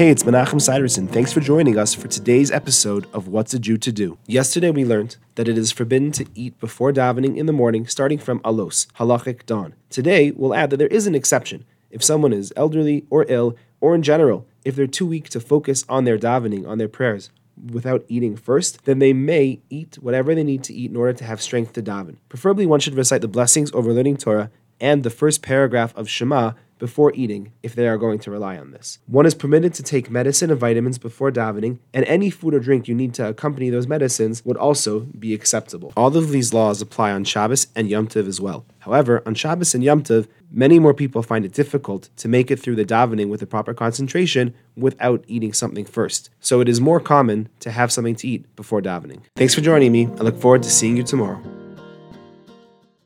Hey, it's Menachem Siderson. Thanks for joining us for today's episode of What's a Jew to Do. Yesterday we learned that it is forbidden to eat before davening in the morning, starting from alos, halachic dawn. Today we'll add that there is an exception. If someone is elderly or ill, or in general, if they're too weak to focus on their davening, on their prayers, without eating first, then they may eat whatever they need to eat in order to have strength to daven. Preferably, one should recite the blessings over learning Torah and the first paragraph of Shema before eating if they are going to rely on this. One is permitted to take medicine and vitamins before davening, and any food or drink you need to accompany those medicines would also be acceptable. All of these laws apply on Shabbos and Yom Tov as well. However, on Shabbos and Yom Tov, many more people find it difficult to make it through the davening with the proper concentration without eating something first. So it is more common to have something to eat before davening. Thanks for joining me. I look forward to seeing you tomorrow.